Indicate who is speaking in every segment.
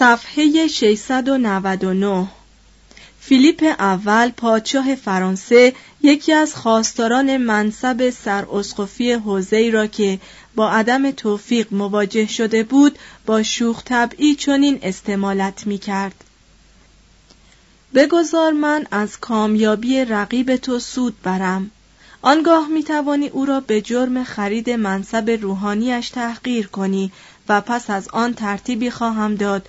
Speaker 1: صفحه 699 فیلیپ اول پادشاه فرانسه یکی از خواستاران منصب سراسقفی حوزه را که با عدم توفیق مواجه شده بود با شوخ طبعی چنین استمالت می کرد. بگذار من از کامیابی رقیب تو سود برم آنگاه می توانی او را به جرم خرید منصب روحانیش تحقیر کنی و پس از آن ترتیبی خواهم داد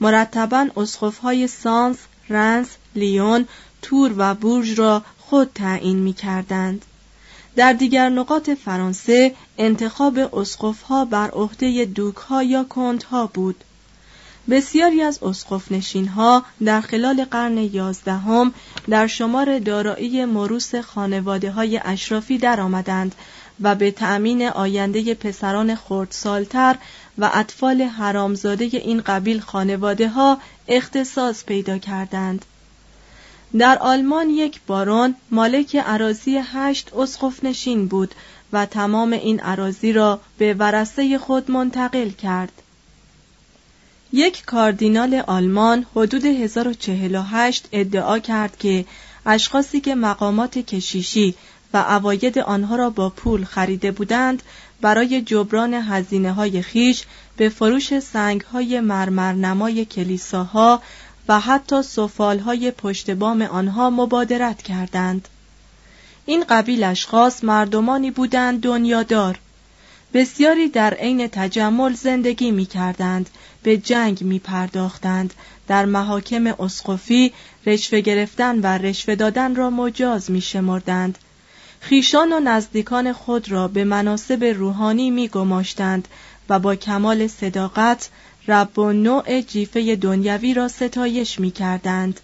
Speaker 1: مرتبا اسقف‌های سانس، رنس، لیون، تور و بورژ را خود تعیین می کردند. در دیگر نقاط فرانسه انتخاب اسقف‌ها بر عهده دوک‌ها یا کندها بود. بسیاری از اسقف ها در خلال قرن یازدهم در شمار دارایی مروس خانواده های اشرافی درآمدند و به تأمین آینده پسران خردسالتر و اطفال حرامزاده این قبیل خانواده ها اختصاص پیدا کردند. در آلمان یک بارون مالک عراضی هشت اسقف نشین بود و تمام این عراضی را به ورسه خود منتقل کرد. یک کاردینال آلمان حدود 1048 ادعا کرد که اشخاصی که مقامات کشیشی و عواید آنها را با پول خریده بودند برای جبران هزینه های خیش به فروش سنگ های مرمرنمای کلیساها و حتی سفال های پشت بام آنها مبادرت کردند. این قبیل اشخاص مردمانی بودند دنیادار. بسیاری در عین تجمل زندگی می کردند، به جنگ می پرداختند، در محاکم اسقفی رشوه گرفتن و رشوه دادن را مجاز می شمردند خیشان و نزدیکان خود را به مناسب روحانی می گماشتند و با کمال صداقت رب و نوع جیفه دنیوی را ستایش می کردند.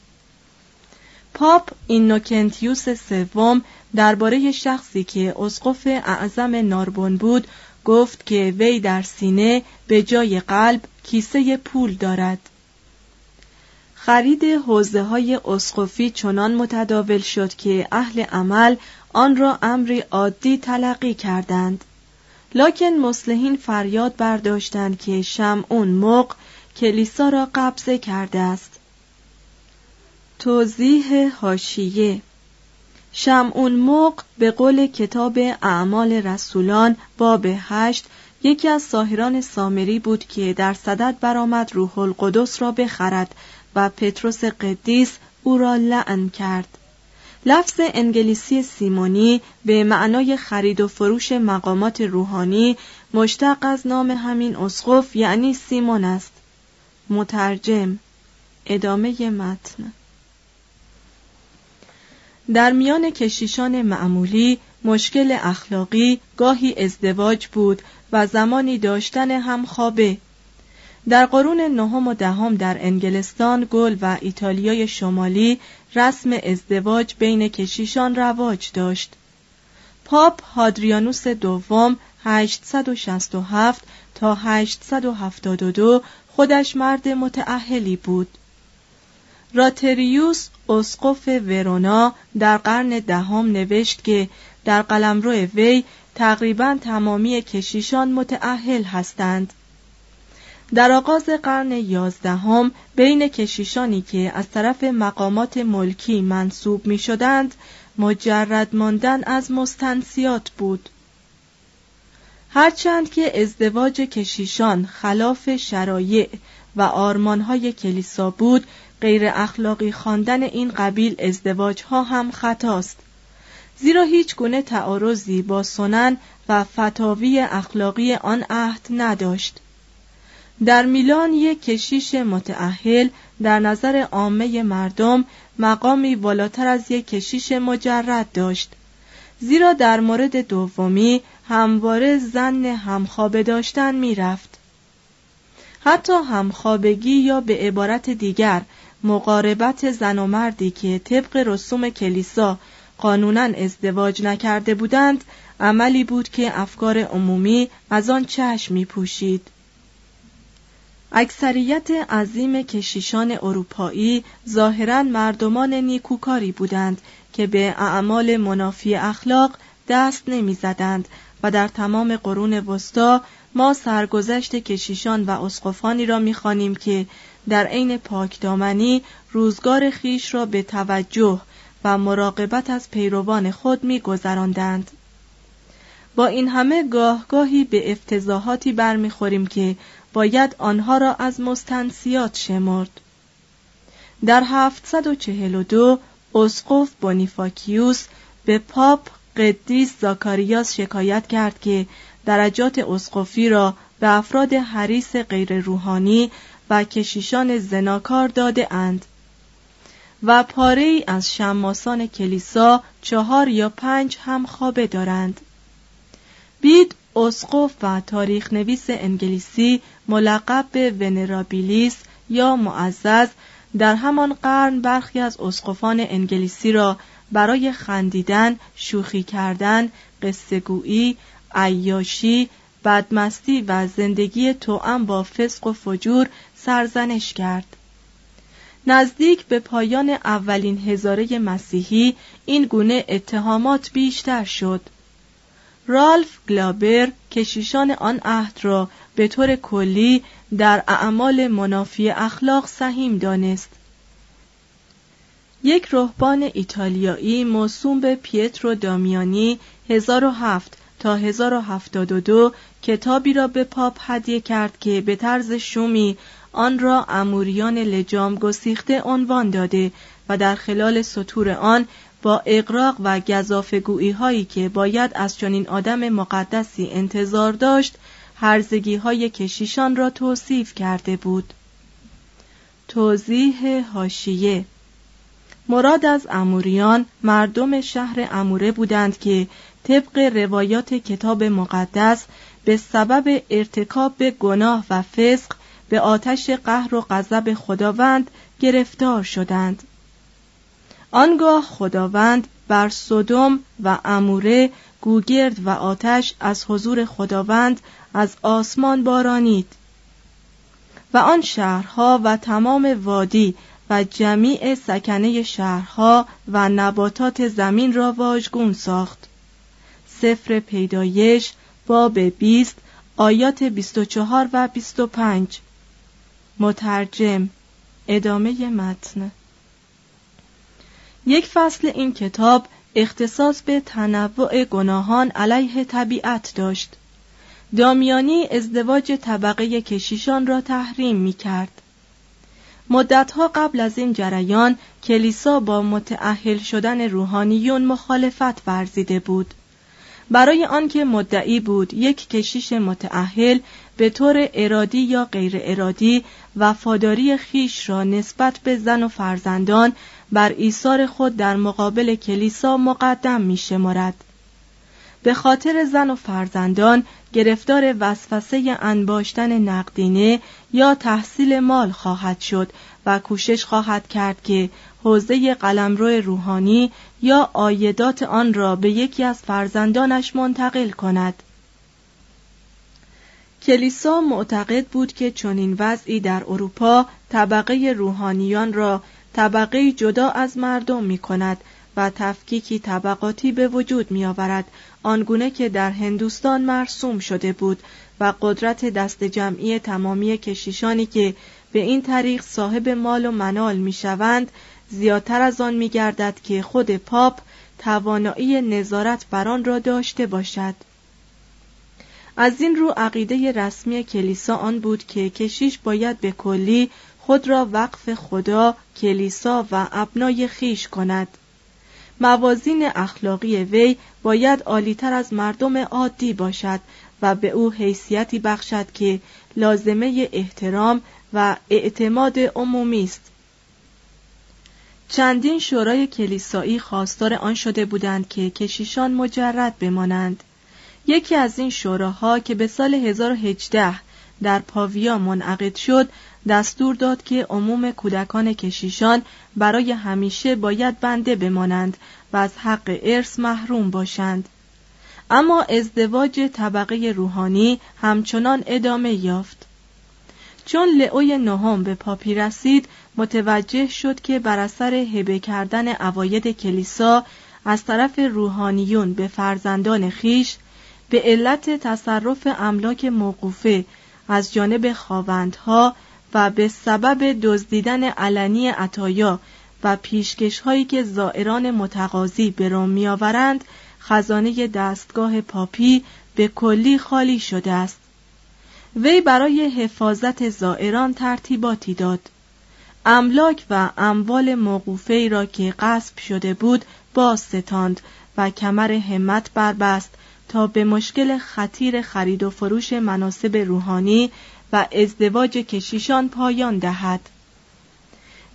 Speaker 1: پاپ اینوکنتیوس سوم درباره شخصی که اسقف اعظم ناربون بود گفت که وی در سینه به جای قلب کیسه پول دارد خرید حوزه های اسقفی چنان متداول شد که اهل عمل آن را امری عادی تلقی کردند. لکن مسلحین فریاد برداشتند که شمعون مق کلیسا را قبضه کرده است. توضیح هاشیه شمعون مق به قول کتاب اعمال رسولان باب هشت یکی از ساهران سامری بود که در صدد برآمد روح القدس را بخرد و پتروس قدیس او را لعن کرد. لفظ انگلیسی سیمونی به معنای خرید و فروش مقامات روحانی مشتق از نام همین اسقف یعنی سیمون است. مترجم ادامه متن. در میان کشیشان معمولی مشکل اخلاقی گاهی ازدواج بود و زمانی داشتن هم خوابه. در قرون نهم و دهم در انگلستان گل و ایتالیای شمالی رسم ازدواج بین کشیشان رواج داشت. پاپ هادریانوس دوم 867 تا 872 خودش مرد متعهلی بود. راتریوس اسقف ورونا در قرن دهم نوشت که در قلمرو وی تقریبا تمامی کشیشان متعهل هستند. در آغاز قرن یازدهم بین کشیشانی که از طرف مقامات ملکی منصوب می شدند مجرد ماندن از مستنسیات بود. هرچند که ازدواج کشیشان خلاف شرایع و آرمانهای کلیسا بود غیر اخلاقی خواندن این قبیل ازدواج ها هم خطاست. زیرا هیچ گونه تعارضی با سنن و فتاوی اخلاقی آن عهد نداشت. در میلان یک کشیش متعهل در نظر عامه مردم مقامی بالاتر از یک کشیش مجرد داشت زیرا در مورد دومی همواره زن همخوابه داشتن می‌رفت حتی همخوابگی یا به عبارت دیگر مقاربت زن و مردی که طبق رسوم کلیسا قانونا ازدواج نکرده بودند عملی بود که افکار عمومی از آن چشم می پوشید. اکثریت عظیم کشیشان اروپایی ظاهرا مردمان نیکوکاری بودند که به اعمال منافی اخلاق دست نمی‌زدند و در تمام قرون وسطا ما سرگذشت کشیشان و اسقفانی را می‌خوانیم که در عین پاکدامنی روزگار خیش را به توجه و مراقبت از پیروان خود میگذراندند. با این همه گاه گاهی به افتضاحاتی برمیخوریم که باید آنها را از مستنسیات شمرد. در 742 اسقف بونیفاکیوس به پاپ قدیس زاکاریاس شکایت کرد که درجات اسقفی را به افراد حریس غیر روحانی و کشیشان زناکار داده اند و پاره ای از شماسان کلیسا چهار یا پنج هم خوابه دارند. بید اسقف و تاریخ نویس انگلیسی ملقب به ونرابیلیس یا معزز در همان قرن برخی از اسقفان انگلیسی را برای خندیدن، شوخی کردن، قصهگویی، عیاشی، بدمستی و زندگی توأم با فسق و فجور سرزنش کرد. نزدیک به پایان اولین هزاره مسیحی این گونه اتهامات بیشتر شد. رالف گلابر کشیشان آن عهد را به طور کلی در اعمال منافی اخلاق سهیم دانست. یک رهبان ایتالیایی موسوم به پیترو دامیانی 1007 تا 1072 کتابی را به پاپ هدیه کرد که به طرز شومی آن را اموریان لجام گسیخته عنوان داده و در خلال سطور آن با اقراق و گذافگویی هایی که باید از چنین آدم مقدسی انتظار داشت هرزگی های کشیشان را توصیف کرده بود. توضیح هاشیه مراد از اموریان مردم شهر اموره بودند که طبق روایات کتاب مقدس به سبب ارتکاب به گناه و فسق به آتش قهر و غضب خداوند گرفتار شدند. آنگاه خداوند بر صدم و اموره گوگرد و آتش از حضور خداوند از آسمان بارانید. و آن شهرها و تمام وادی و جمیع سکنه شهرها و نباتات زمین را واژگون ساخت. سفر پیدایش باب بیست آیات 24 و 25 مترجم ادامه متن. یک فصل این کتاب اختصاص به تنوع گناهان علیه طبیعت داشت. دامیانی ازدواج طبقه کشیشان را تحریم می کرد. مدتها قبل از این جریان کلیسا با متعهل شدن روحانیون مخالفت ورزیده بود. برای آنکه مدعی بود یک کشیش متعهل به طور ارادی یا غیر ارادی وفاداری خیش را نسبت به زن و فرزندان بر ایثار خود در مقابل کلیسا مقدم می شمارد. به خاطر زن و فرزندان گرفتار وسوسه انباشتن نقدینه یا تحصیل مال خواهد شد و کوشش خواهد کرد که حوزه قلمرو روحانی یا آیدات آن را به یکی از فرزندانش منتقل کند کلیسا معتقد بود که چنین وضعی در اروپا طبقه روحانیان را طبقه جدا از مردم می کند و تفکیکی طبقاتی به وجود می آورد آنگونه که در هندوستان مرسوم شده بود و قدرت دست جمعی تمامی کشیشانی که به این طریق صاحب مال و منال می شوند زیادتر از آن می گردد که خود پاپ توانایی نظارت بر آن را داشته باشد. از این رو عقیده رسمی کلیسا آن بود که کشیش باید به کلی خود را وقف خدا، کلیسا و ابنای خیش کند. موازین اخلاقی وی باید عالیتر از مردم عادی باشد و به او حیثیتی بخشد که لازمه احترام و اعتماد عمومی است. چندین شورای کلیسایی خواستار آن شده بودند که کشیشان مجرد بمانند. یکی از این شوراها که به سال 1018 در پاویا منعقد شد دستور داد که عموم کودکان کشیشان برای همیشه باید بنده بمانند و از حق ارث محروم باشند. اما ازدواج طبقه روحانی همچنان ادامه یافت. چون لئوی نهم به پاپی رسید متوجه شد که بر اثر هبه کردن عواید کلیسا از طرف روحانیون به فرزندان خیش به علت تصرف املاک موقوفه از جانب خواوندها و به سبب دزدیدن علنی عطایا و پیشکش هایی که زائران متقاضی به روم میآورند خزانه دستگاه پاپی به کلی خالی شده است. وی برای حفاظت زائران ترتیباتی داد. املاک و اموال موقوفه را که غصب شده بود باز ستاند و کمر همت بربست تا به مشکل خطیر خرید و فروش مناسب روحانی و ازدواج کشیشان پایان دهد.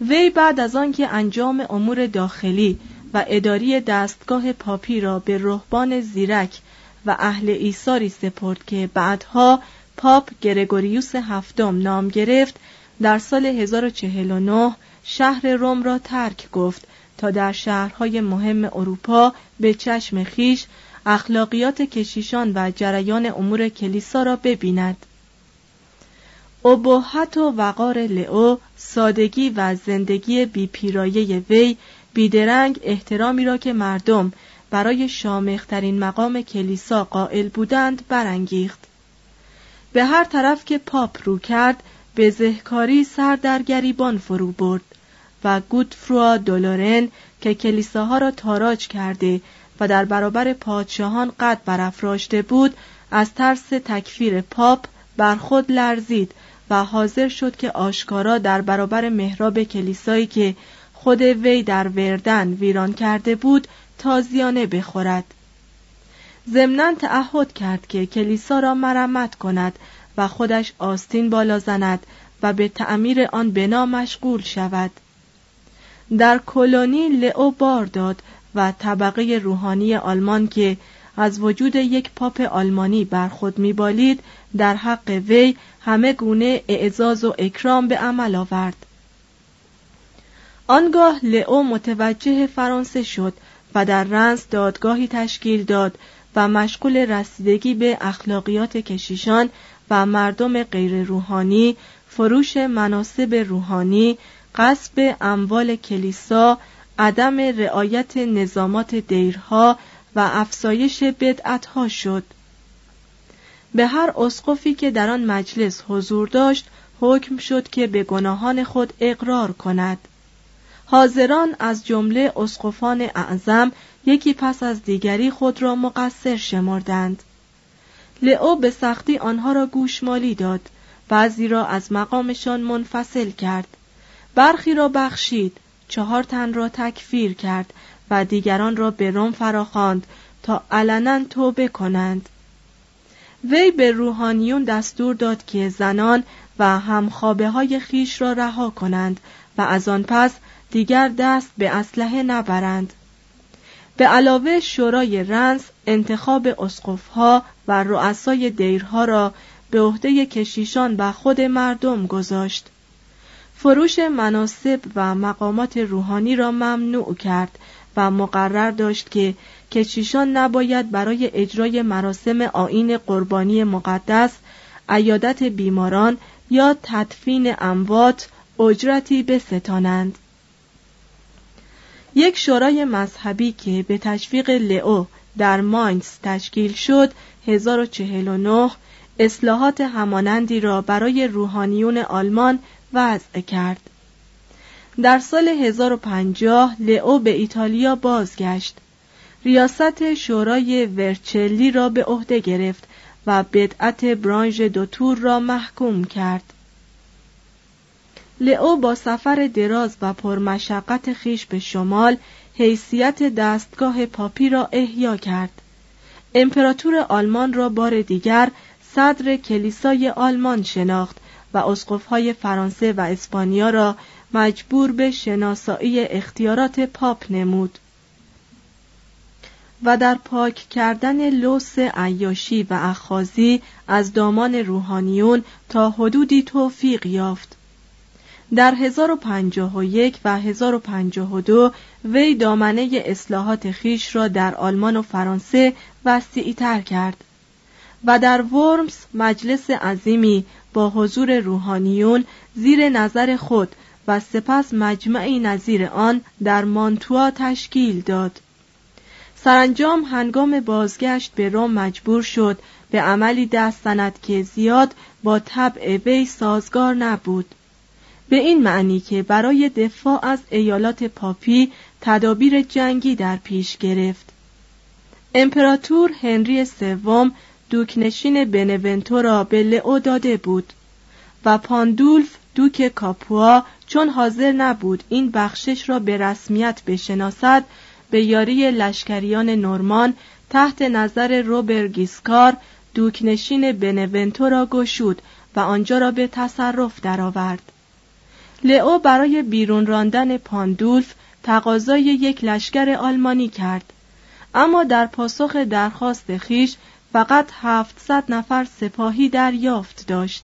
Speaker 1: وی بعد از آنکه انجام امور داخلی و اداری دستگاه پاپی را به رهبان زیرک و اهل ایساری سپرد که بعدها پاپ گرگوریوس هفتم نام گرفت در سال 1049 شهر روم را ترک گفت تا در شهرهای مهم اروپا به چشم خیش اخلاقیات کشیشان و جریان امور کلیسا را ببیند. ابهت و وقار لئو سادگی و زندگی بیپیرایه وی بیدرنگ احترامی را که مردم برای شامخترین مقام کلیسا قائل بودند برانگیخت. به هر طرف که پاپ رو کرد به زهکاری سر در گریبان فرو برد و گودفروا دولورن که کلیساها را تاراج کرده و در برابر پادشاهان قد برافراشته بود از ترس تکفیر پاپ بر خود لرزید و حاضر شد که آشکارا در برابر محراب کلیسایی که خود وی در وردن ویران کرده بود تازیانه بخورد. ضمنا تعهد کرد که کلیسا را مرمت کند و خودش آستین بالا زند و به تعمیر آن بنا مشغول شود. در کلونی لئو بار داد و طبقه روحانی آلمان که از وجود یک پاپ آلمانی بر خود میبالید در حق وی همه گونه اعزاز و اکرام به عمل آورد. آنگاه لئو متوجه فرانسه شد و در رنس دادگاهی تشکیل داد و مشغول رسیدگی به اخلاقیات کشیشان و مردم غیر روحانی فروش مناسب روحانی قصب اموال کلیسا عدم رعایت نظامات دیرها و افسایش بدعتها شد. به هر اسقفی که در آن مجلس حضور داشت حکم شد که به گناهان خود اقرار کند. حاضران از جمله اسقفان اعظم یکی پس از دیگری خود را مقصر شمردند. لئو به سختی آنها را گوشمالی داد بعضی را از مقامشان منفصل کرد. برخی را بخشید چهار تن را تکفیر کرد و دیگران را به روم فراخواند تا علنا توبه کنند. وی به روحانیون دستور داد که زنان و همخوابه های خیش را رها کنند و از آن پس دیگر دست به اسلحه نبرند. به علاوه شورای رنس انتخاب اسقفها و رؤسای دیرها را به عهده کشیشان و خود مردم گذاشت. فروش مناسب و مقامات روحانی را ممنوع کرد و مقرر داشت که کشیشان نباید برای اجرای مراسم آین قربانی مقدس عیادت بیماران یا تدفین اموات اجرتی بستانند. یک شورای مذهبی که به تشویق لئو در ماینز تشکیل شد 1049 اصلاحات همانندی را برای روحانیون آلمان وضع کرد. در سال 1050 لئو به ایتالیا بازگشت. ریاست شورای ورچلی را به عهده گرفت و بدعت برانژ دوتور را محکوم کرد. لئو با سفر دراز و پرمشقت خیش به شمال حیثیت دستگاه پاپی را احیا کرد. امپراتور آلمان را بار دیگر صدر کلیسای آلمان شناخت و اسقفهای فرانسه و اسپانیا را مجبور به شناسایی اختیارات پاپ نمود و در پاک کردن لوس عیاشی و اخازی از دامان روحانیون تا حدودی توفیق یافت. در 1051 و 1052 وی دامنه اصلاحات خیش را در آلمان و فرانسه وسیعتر کرد و در ورمز مجلس عظیمی با حضور روحانیون زیر نظر خود و سپس مجمعی نظیر آن در مانتوا تشکیل داد. سرانجام هنگام بازگشت به روم مجبور شد به عملی دست زند که زیاد با طبع وی سازگار نبود. به این معنی که برای دفاع از ایالات پاپی تدابیر جنگی در پیش گرفت. امپراتور هنری سوم دوکنشین بنونتو را به لئو داده بود و پاندولف دوک کاپوا چون حاضر نبود این بخشش را به رسمیت بشناسد به یاری لشکریان نورمان تحت نظر روبرگیسکار دوکنشین بنونتو را گشود و آنجا را به تصرف درآورد. لئو برای بیرون راندن پاندولف تقاضای یک لشکر آلمانی کرد اما در پاسخ درخواست خیش فقط 700 نفر سپاهی دریافت داشت.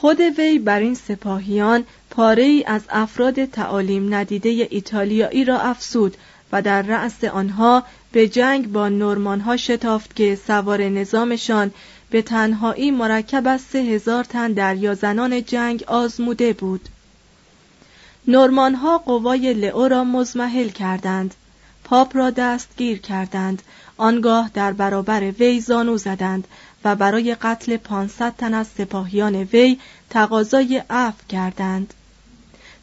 Speaker 1: خود وی بر این سپاهیان پاره ای از افراد تعالیم ندیده ایتالیایی را افسود و در رأس آنها به جنگ با نورمانها شتافت که سوار نظامشان به تنهایی مرکب از سه هزار تن دریا زنان جنگ آزموده بود. نورمانها قوای لئو را مزمحل کردند. پاپ را دستگیر کردند. آنگاه در برابر وی زانو زدند. و برای قتل پانصد تن از سپاهیان وی تقاضای عفو کردند.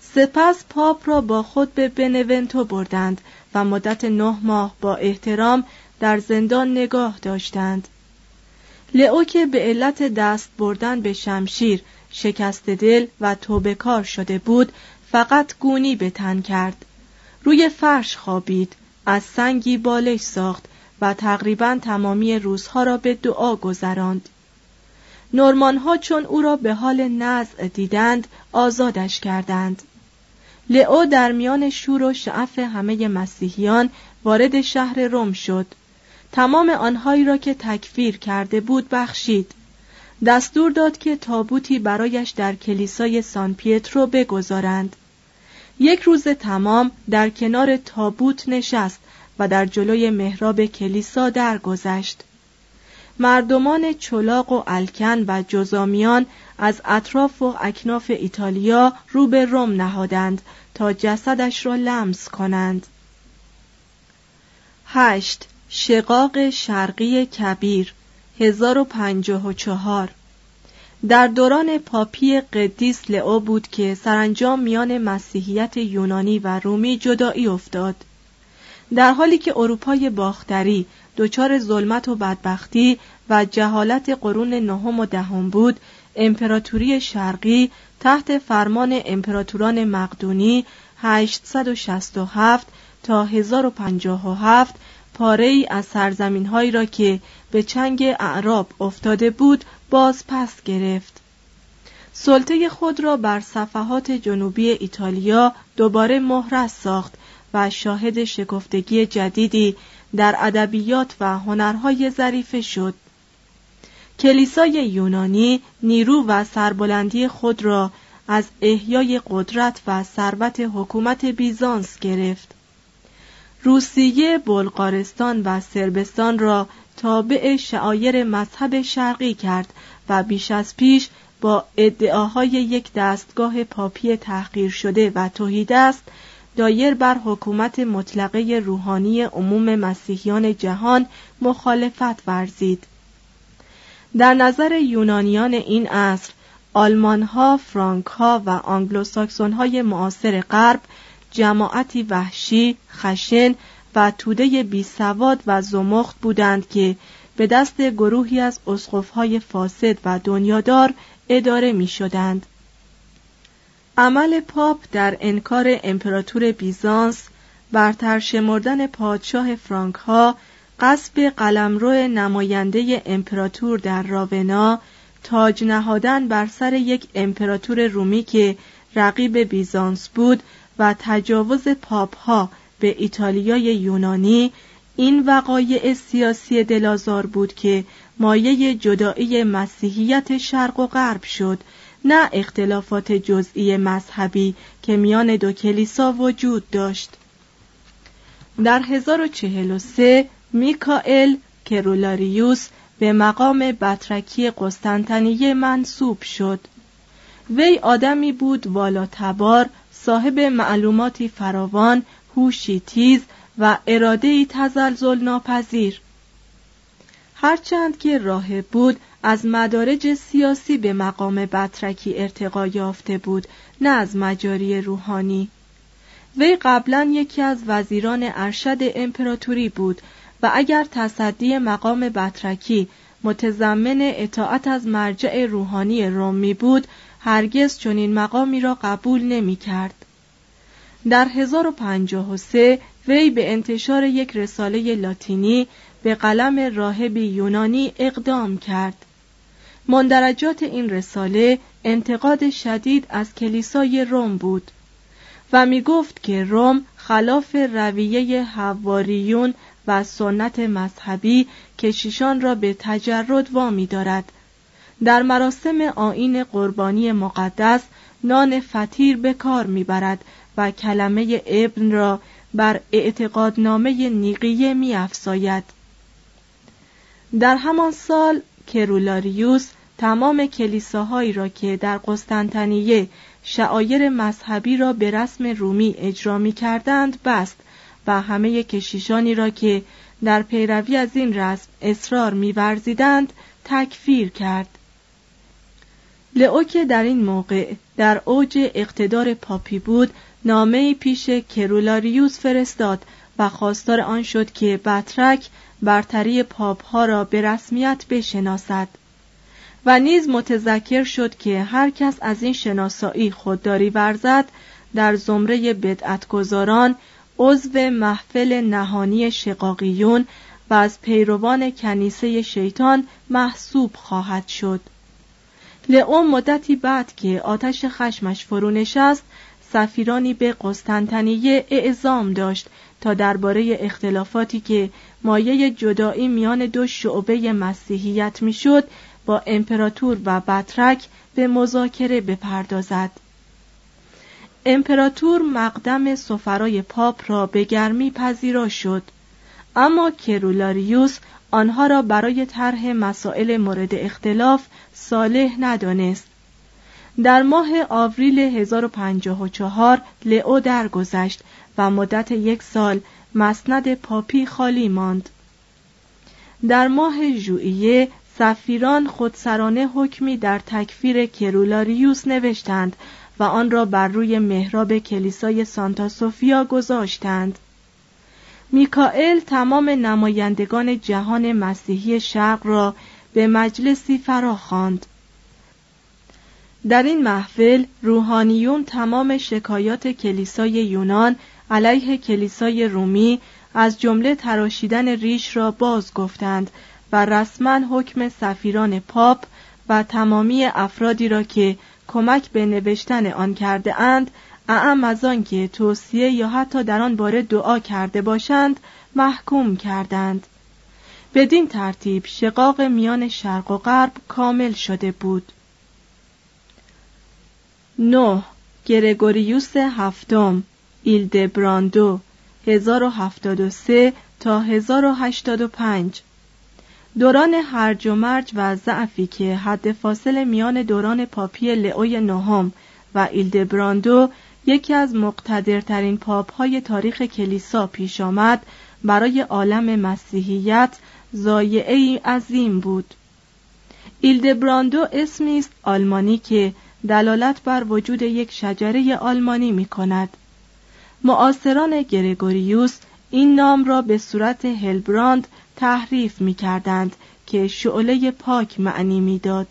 Speaker 1: سپس پاپ را با خود به بنونتو بردند و مدت نه ماه با احترام در زندان نگاه داشتند. لئو که به علت دست بردن به شمشیر شکست دل و توبه کار شده بود فقط گونی به تن کرد. روی فرش خوابید از سنگی بالش ساخت و تقریبا تمامی روزها را به دعا گذراند. نورمان ها چون او را به حال نزع دیدند آزادش کردند. لئو در میان شور و شعف همه مسیحیان وارد شهر روم شد. تمام آنهایی را که تکفیر کرده بود بخشید. دستور داد که تابوتی برایش در کلیسای سان پیترو بگذارند. یک روز تمام در کنار تابوت نشست و در جلوی محراب کلیسا درگذشت. مردمان چلاق و الکن و جزامیان از اطراف و اکناف ایتالیا رو به روم نهادند تا جسدش را لمس کنند. هشت. شقاق شرقی کبیر 1054 در دوران پاپی قدیس لئو بود که سرانجام میان مسیحیت یونانی و رومی جدایی افتاد. در حالی که اروپای باختری دچار ظلمت و بدبختی و جهالت قرون نهم و دهم بود امپراتوری شرقی تحت فرمان امپراتوران مقدونی 867 تا 1057 پاره ای از سرزمین هایی را که به چنگ اعراب افتاده بود باز پس گرفت. سلطه خود را بر صفحات جنوبی ایتالیا دوباره مهرس ساخت و شاهد شکفتگی جدیدی در ادبیات و هنرهای ظریفه شد. کلیسای یونانی نیرو و سربلندی خود را از احیای قدرت و ثروت حکومت بیزانس گرفت. روسیه بلغارستان و سربستان را تابع شعایر مذهب شرقی کرد و بیش از پیش با ادعاهای یک دستگاه پاپی تحقیر شده و است دایر بر حکومت مطلقه روحانی عموم مسیحیان جهان مخالفت ورزید در نظر یونانیان این عصر آلمانها، فرانکها و آنگلوساکسونهای معاصر غرب جماعتی وحشی، خشن و توده بیسواد و زمخت بودند که به دست گروهی از اسقفهای فاسد و دنیادار اداره می شدند. عمل پاپ در انکار امپراتور بیزانس برتر شمردن پادشاه فرانک ها قصب قلمرو نماینده امپراتور در راونا تاج نهادن بر سر یک امپراتور رومی که رقیب بیزانس بود و تجاوز پاپ ها به ایتالیای یونانی این وقایع سیاسی دلازار بود که مایه جدایی مسیحیت شرق و غرب شد نه اختلافات جزئی مذهبی که میان دو کلیسا وجود داشت. در 1043 میکائل کرولاریوس به مقام بطرکی قسطنطنیه منصوب شد. وی آدمی بود والا تبار صاحب معلوماتی فراوان هوشی تیز و اراده تزلزل ناپذیر هرچند که راه بود از مدارج سیاسی به مقام بطرکی ارتقا یافته بود نه از مجاری روحانی وی قبلا یکی از وزیران ارشد امپراتوری بود و اگر تصدی مقام بطرکی متضمن اطاعت از مرجع روحانی رومی بود هرگز چنین مقامی را قبول نمی کرد. در 1053 وی به انتشار یک رساله لاتینی به قلم راهبی یونانی اقدام کرد. مندرجات این رساله انتقاد شدید از کلیسای روم بود و می گفت که روم خلاف رویه حواریون و سنت مذهبی کشیشان را به تجرد وامی دارد. در مراسم آین قربانی مقدس نان فطیر به کار می‌برد و کلمه ابن را بر اعتقادنامه نیقیه میافزاید در همان سال کرولاریوس تمام کلیساهایی را که در قسطنطنیه شعایر مذهبی را به رسم رومی اجرا می کردند بست و همه کشیشانی را که در پیروی از این رسم اصرار میورزیدند تکفیر کرد. لئو که در این موقع در اوج اقتدار پاپی بود نامه پیش کرولاریوس فرستاد و خواستار آن شد که بطرک برتری پاپ ها را به رسمیت بشناسد و نیز متذکر شد که هر کس از این شناسایی خودداری ورزد در زمره بدعتگذاران عضو محفل نهانی شقاقیون و از پیروان کنیسه شیطان محسوب خواهد شد. لئو مدتی بعد که آتش خشمش فرو نشست سفیرانی به قسطنطنیه اعزام داشت تا درباره اختلافاتی که مایه جدایی میان دو شعبه مسیحیت می‌شد با امپراتور و بطرک به مذاکره بپردازد. امپراتور مقدم سفرای پاپ را به گرمی پذیرا شد. اما کرولاریوس آنها را برای طرح مسائل مورد اختلاف صالح ندانست. در ماه آوریل 1054 لئو درگذشت و مدت یک سال مسند پاپی خالی ماند. در ماه ژوئیه سفیران خودسرانه حکمی در تکفیر کرولاریوس نوشتند و آن را بر روی محراب کلیسای سانتا سوفیا گذاشتند. میکائل تمام نمایندگان جهان مسیحی شرق را به مجلسی فراخواند در این محفل روحانیون تمام شکایات کلیسای یونان علیه کلیسای رومی از جمله تراشیدن ریش را باز گفتند و رسما حکم سفیران پاپ و تمامی افرادی را که کمک به نوشتن آن کرده اند اعم از آن که توصیه یا حتی در آن باره دعا کرده باشند محکوم کردند. بدین ترتیب شقاق میان شرق و غرب کامل شده بود. نه گرگوریوس هفتم ایلدبراندو 1073 تا 1085 دوران هرج و مرج و ضعفی که حد فاصل میان دوران پاپی لئوی نهم و ایلدبراندو یکی از مقتدرترین پاپ های تاریخ کلیسا پیش آمد برای عالم مسیحیت ضایعه ای عظیم بود ایلدبراندو اسمی است آلمانی که دلالت بر وجود یک شجره آلمانی می کند. معاصران گرگوریوس این نام را به صورت هلبراند تحریف می کردند که شعله پاک معنی می‌داد.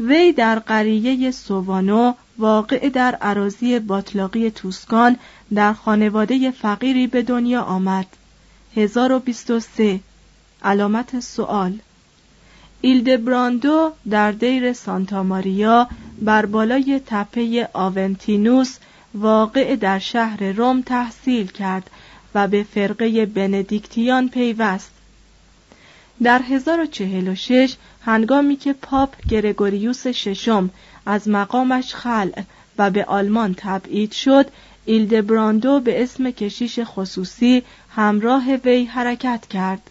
Speaker 1: وی در قریه سووانو واقع در عراضی باطلاقی توسکان در خانواده فقیری به دنیا آمد. 1023 علامت سوال ایلدبراندو در دیر سانتا ماریا بر بالای تپه آونتینوس واقع در شهر روم تحصیل کرد و به فرقه بندیکتیان پیوست. در 1046 هنگامی که پاپ گرگوریوس ششم از مقامش خلع و به آلمان تبعید شد ایلدبراندو به سمت کشیش خصوصی همراه وی حرکت کرد.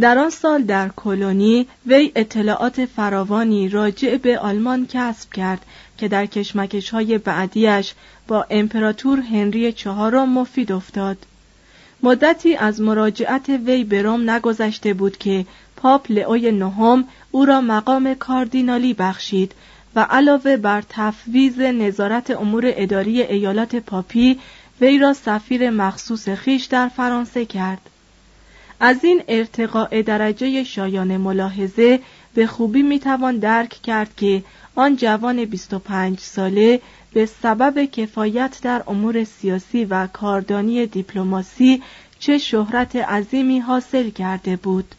Speaker 1: در آن سال در کولونی وی اطلاعات فراوانی راجع به آلمان کسب کرد که در کشمکش های بعدیش با امپراتور هنری چهارم مفید افتاد. مدتی از مراجعت وی به روم نگذشته بود که پاپ لئوی نهم او را مقام کاردینالی بخشید و علاوه بر تفویض نظارت امور اداری ایالات پاپی وی را سفیر مخصوص خیش در فرانسه کرد. از این ارتقاء درجه شایان ملاحظه به خوبی می‌توان درک کرد که آن جوان 25 ساله به سبب کفایت در امور سیاسی و کاردانی دیپلماسیش که شهرت عظیمی حاصل کرده بود.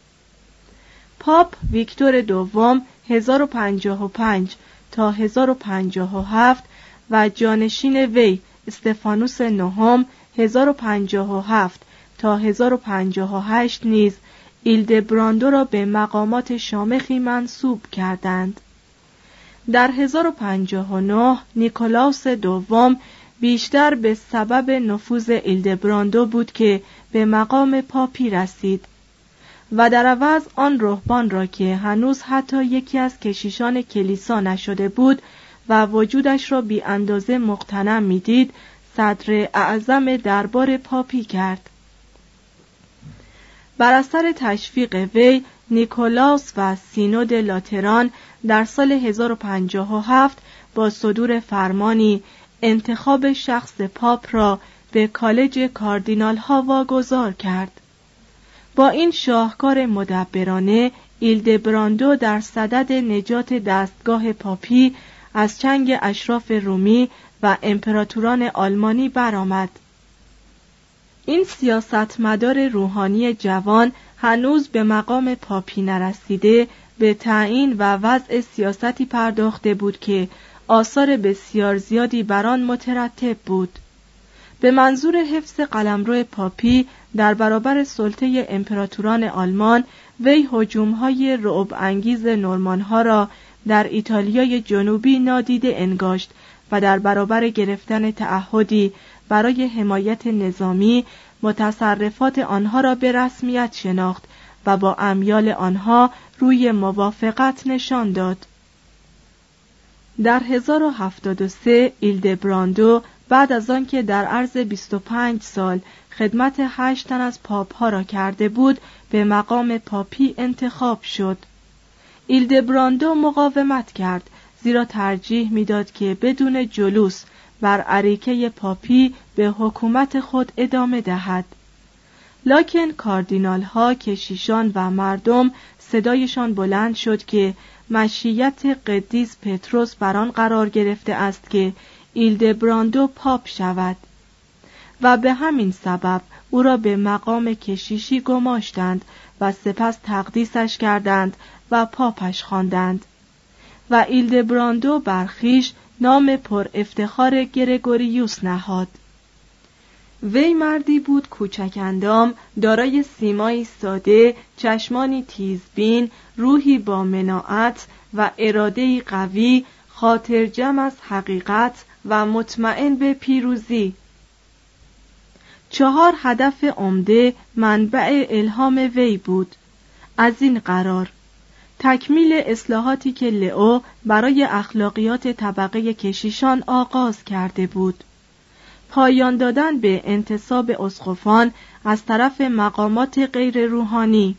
Speaker 1: پاپ ویکتور دوم 1055 تا 1057 و جانشین وی استفانوس نهم 1057 تا 1058 نیز ایلدبراندو را به مقامات شامخی منصوب کردند. در 1059 نیکولاوس دوم بیشتر به سبب نفوذ ایلدبراندو بود که به مقام پاپی رسید و در عوض آن رهبان را که هنوز حتی یکی از کشیشان کلیسا نشده بود و وجودش را بی اندازه مغتنم می‌دید صدر اعظم دربار پاپی کرد. بر اثر تشویق وی نیکولاس و سینود لاتران در سال 1057 با صدور فرمانی انتخاب شخص پاپ را به کالج کاردینال ها واگذار کرد با این شاهکار مدبرانه ایلدبراندو در صدد نجات دستگاه پاپی از چنگ اشراف رومی و امپراتوران آلمانی برآمد. این سیاستمدار روحانی جوان هنوز به مقام پاپی نرسیده به تعیین و وضع سیاستی پرداخته بود که آثار بسیار زیادی بر آن مترتب بود. به منظور حفظ قلمرو پاپی در برابر سلطه امپراتوران آلمان وی هجوم‌های رعب انگیز نورمانها را در ایتالیای جنوبی نادیده انگاشت و در برابر گرفتن تعهدی برای حمایت نظامی متصرفات آنها را به رسمیت شناخت و با امیال آنها روی موافقت نشان داد. در 1073 ایلدبراندو بعد از آنکه در عرض 25 سال خدمت هشت تن از پاپ ها را کرده بود به مقام پاپی انتخاب شد. ایلدبراندو مقاومت کرد زیرا ترجیح می‌داد که بدون جلوس بر عریکه پاپی به حکومت خود ادامه دهد. لکن کاردینال ها کشیشان و مردم صدایشان بلند شد که مشیت قدیس پتروس بر آن قرار گرفته است که ایلدبراندو پاپ شود. و به همین سبب او را به مقام کشیشی گماشتند و سپس تقدیسش کردند و پاپش خواندند. و ایلدبراندو بر خویش نام پر افتخار گرگوریوس نهاد. وی مردی بود کوچک اندام دارای سیمایی ساده چشمانی تیزبین روحی با مناعت و اراده قوی خاطر جمع از حقیقت و مطمئن به پیروزی. چهار هدف عمده منبع الهام وی بود. از این قرار تکمیل اصلاحاتی که لئو برای اخلاقیات طبقه کشیشان آغاز کرده بود. پایان دادن به انتصاب اسقفان از طرف مقامات غیر روحانی.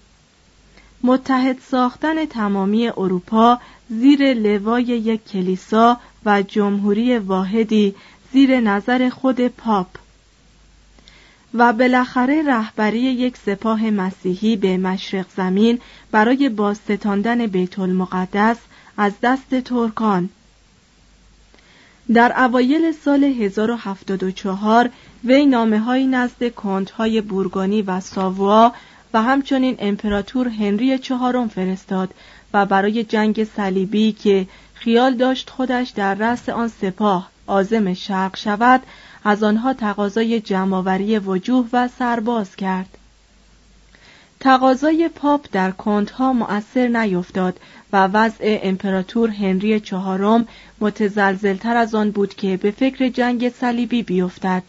Speaker 1: متحد ساختن تمامی اروپا زیر لوای یک کلیسا و جمهوری واحدی زیر نظر خود پاپ. و بالاخره رهبری یک سپاه مسیحی به مشرق زمین برای بازستاندن بیت المقدس از دست ترکان. در اوایل سال 1074 وی نامه های نزد های بورگانی و ساوا و همچنین امپراتور هنری چهارم فرستاد و برای جنگ صلیبی که خیال داشت خودش در رأس آن سپاه عازم شرق شود از آنها تقاضای جمعآوری وجوه و سرباز کرد. تقاضای پاپ در کنت‌ها مؤثر نیفتاد و وضع امپراتور هنری چهارم متزلزلتر از آن بود که به فکر جنگ صلیبی بیفتد.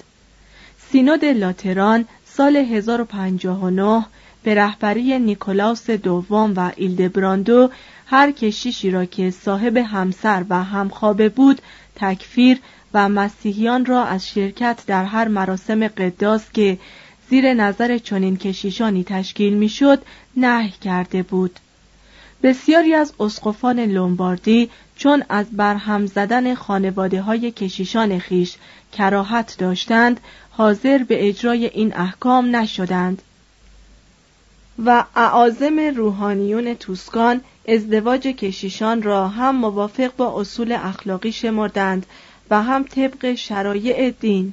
Speaker 1: سینود لاتران سال 1059 به رهبری نیکولاس دوم و ایلدبراندو هر کشیشی را که صاحب همسر و همخوابه بود تکفیر و مسیحیان را از شرکت در هر مراسم قداس که زیر نظر چنین کشیشانی تشکیل می‌شد نهی کرده بود. بسیاری از اسقفان لومباردی چون از برهم زدن خانواده های کشیشان خیش کراهت داشتند حاضر به اجرای این احکام نشدند. و اعاظم روحانیون توسکان ازدواج کشیشان را هم موافق با اصول اخلاقی شمردند و هم طبق شرایع دین.